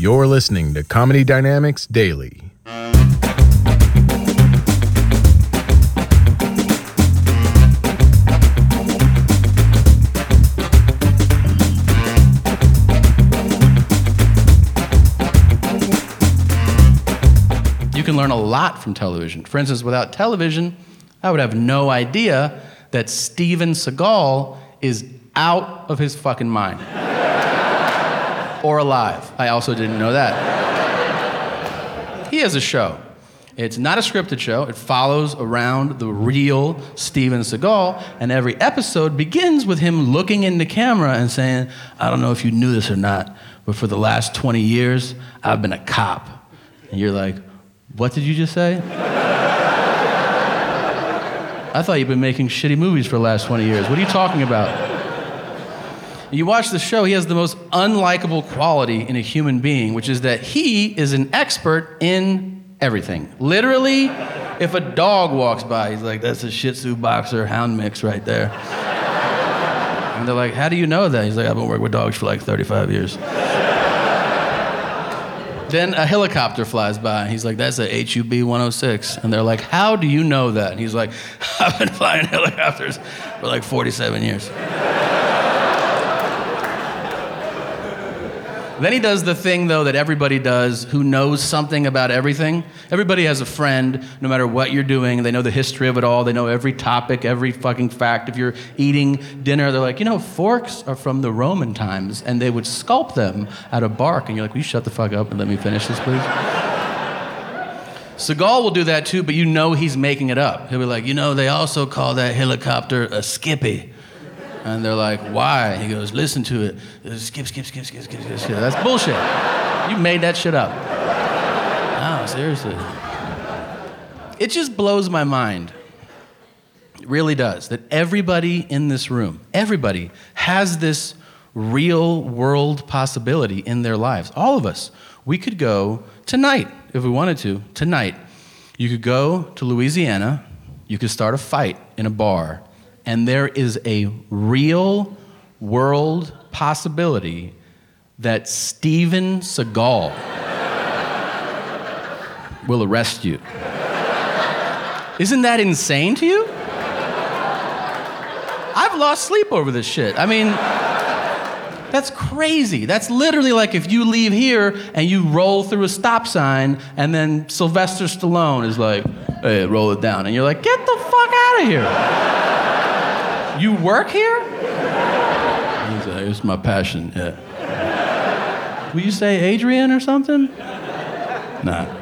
You're listening to Comedy Dynamics Daily. You can learn a lot from television. For instance, without television, I would have no idea that Steven Seagal is out of his fucking mind. Or alive. I also didn't know that. He has a show. It's not a scripted show. It follows around the real Steven Seagal, and every episode begins with him looking in the camera and saying, I don't know if you knew this or not, but for the last 20 years, I've been a cop. And you're like, what did you just say? I thought you've been making shitty movies for the last 20 years. What are you talking about? You watch the show, he has the most unlikable quality in a human being, which is that he is an expert in everything. Literally, if a dog walks by, he's like, that's a Shih Tzu boxer hound mix right there. And they're like, how do you know that? He's like, I've been working with dogs for like 35 years. Then a helicopter flies by. He's like, that's a HUB 106. And they're like, how do you know that? And he's like, I've been flying helicopters for like 47 years. Then he does the thing, though, that everybody does who knows something about everything. Everybody has a friend, no matter what you're doing. They know the history of it all. They know every topic, every fucking fact. If you're eating dinner, they're like, you know, forks are from the Roman times, and they would sculpt them out of bark. And you're like, will you shut the fuck up and let me finish this, please? Seagal will do that too, but you know he's making it up. He'll be like, you know, they also call that helicopter a skippy. And they're like, why? He goes, listen to it. Skip, skip, skip, skip, skip, skip, skip. That's bullshit. You made that shit up. No, seriously. It just blows my mind. It really does. That everybody in this room, everybody has this real world possibility in their lives. All of us. We could go tonight, if we wanted to, tonight. You could go to Louisiana, you could start a fight in a bar and there is a real world possibility that Steven Seagal will arrest you. Isn't that insane to you? I've lost sleep over this shit. I mean, that's crazy. That's literally like if you leave here and you roll through a stop sign and then Sylvester Stallone is like, hey, roll it down. And you're like, get the fuck out of here. You work here? He's like, it's my passion, yeah. Will you say Adrian or something? Nah.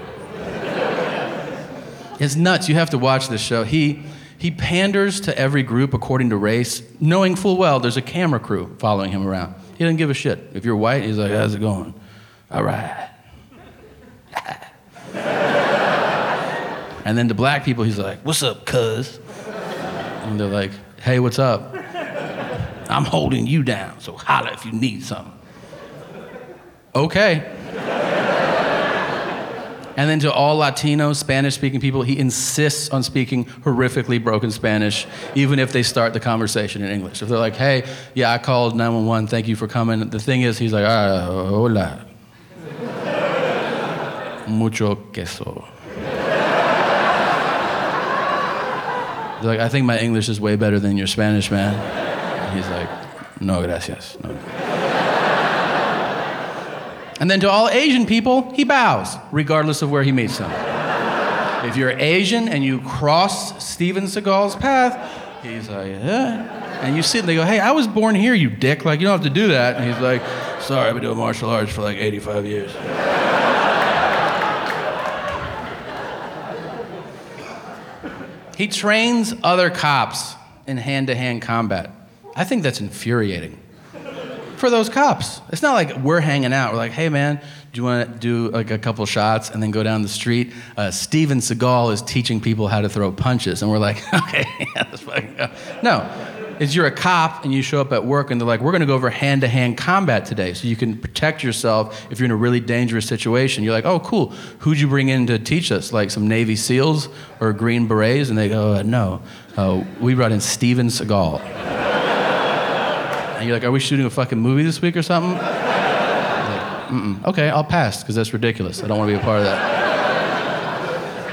It's nuts. You have to watch this show. He, he panders to every group according to race, knowing full well there's a camera crew following him around. He doesn't give a shit. If you're white, he's like, how's it going? All right. and then to black people, he's like, what's up, cuz? And they're like, Hey, what's up? I'm holding you down, so holla if you need something. Okay. And then to all Latino, Spanish speaking people, he insists on speaking horrifically broken Spanish, even if they start the conversation in English. If they're like, hey, yeah, I called 911, thank you for coming. The thing is, he's like, ah, hola. Mucho queso. Like, I think my English is way better than your Spanish, man. And he's like, no, gracias. No. And then to all Asian people, he bows, regardless of where he meets them. If you're Asian and you cross Steven Seagal's path, he's like, yeah. And you sit and they go, hey, I was born here, you dick. Like, you don't have to do that. And he's like, sorry, I've been doing martial arts for like 85 years. He trains other cops in hand to hand combat. I think that's infuriating for those cops. It's not like we're hanging out. We're like, hey man, do you want to do like a couple shots and then go down the street? Uh, Steven Seagal is teaching people how to throw punches, and we're like, okay, yeah, let's fucking go. No, it's you're a cop and you show up at work and they're like, we're going to go over hand to hand combat today, so you can protect yourself if you're in a really dangerous situation. You're like, oh cool, who'd you bring in to teach us? Like some Navy SEALs or Green Berets? And they go, uh, no, uh, we brought in Steven Seagal. And you're like, are we shooting a fucking movie this week or something? Like, okay, I'll pass because that's ridiculous. I don't want to be a part of that.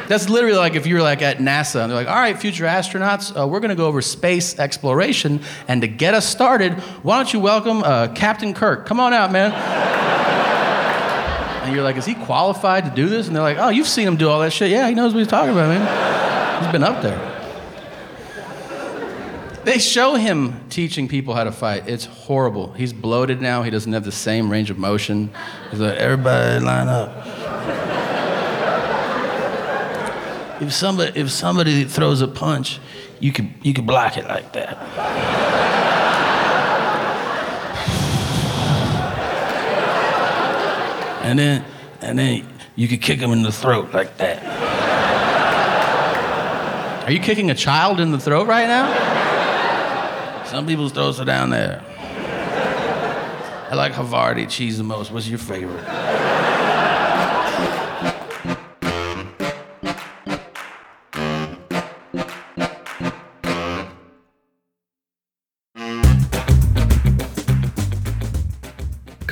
That's literally like if you're like at NASA and they're like, all right, future astronauts, uh, we're going to go over space exploration. And to get us started, why don't you welcome uh, Captain Kirk? Come on out, man. and you're like, is he qualified to do this? And they're like, oh, you've seen him do all that shit. Yeah, he knows what he's talking about, man. He's been up there. They show him teaching people how to fight. It's horrible. He's bloated now. He doesn't have the same range of motion. He's like, everybody line up. If somebody if somebody throws a punch, you could you could block it like that. and then and then you could kick him in the throat like that. Are you kicking a child in the throat right now? Some people's throats are down there. I like Havarti cheese the most. What's your favorite?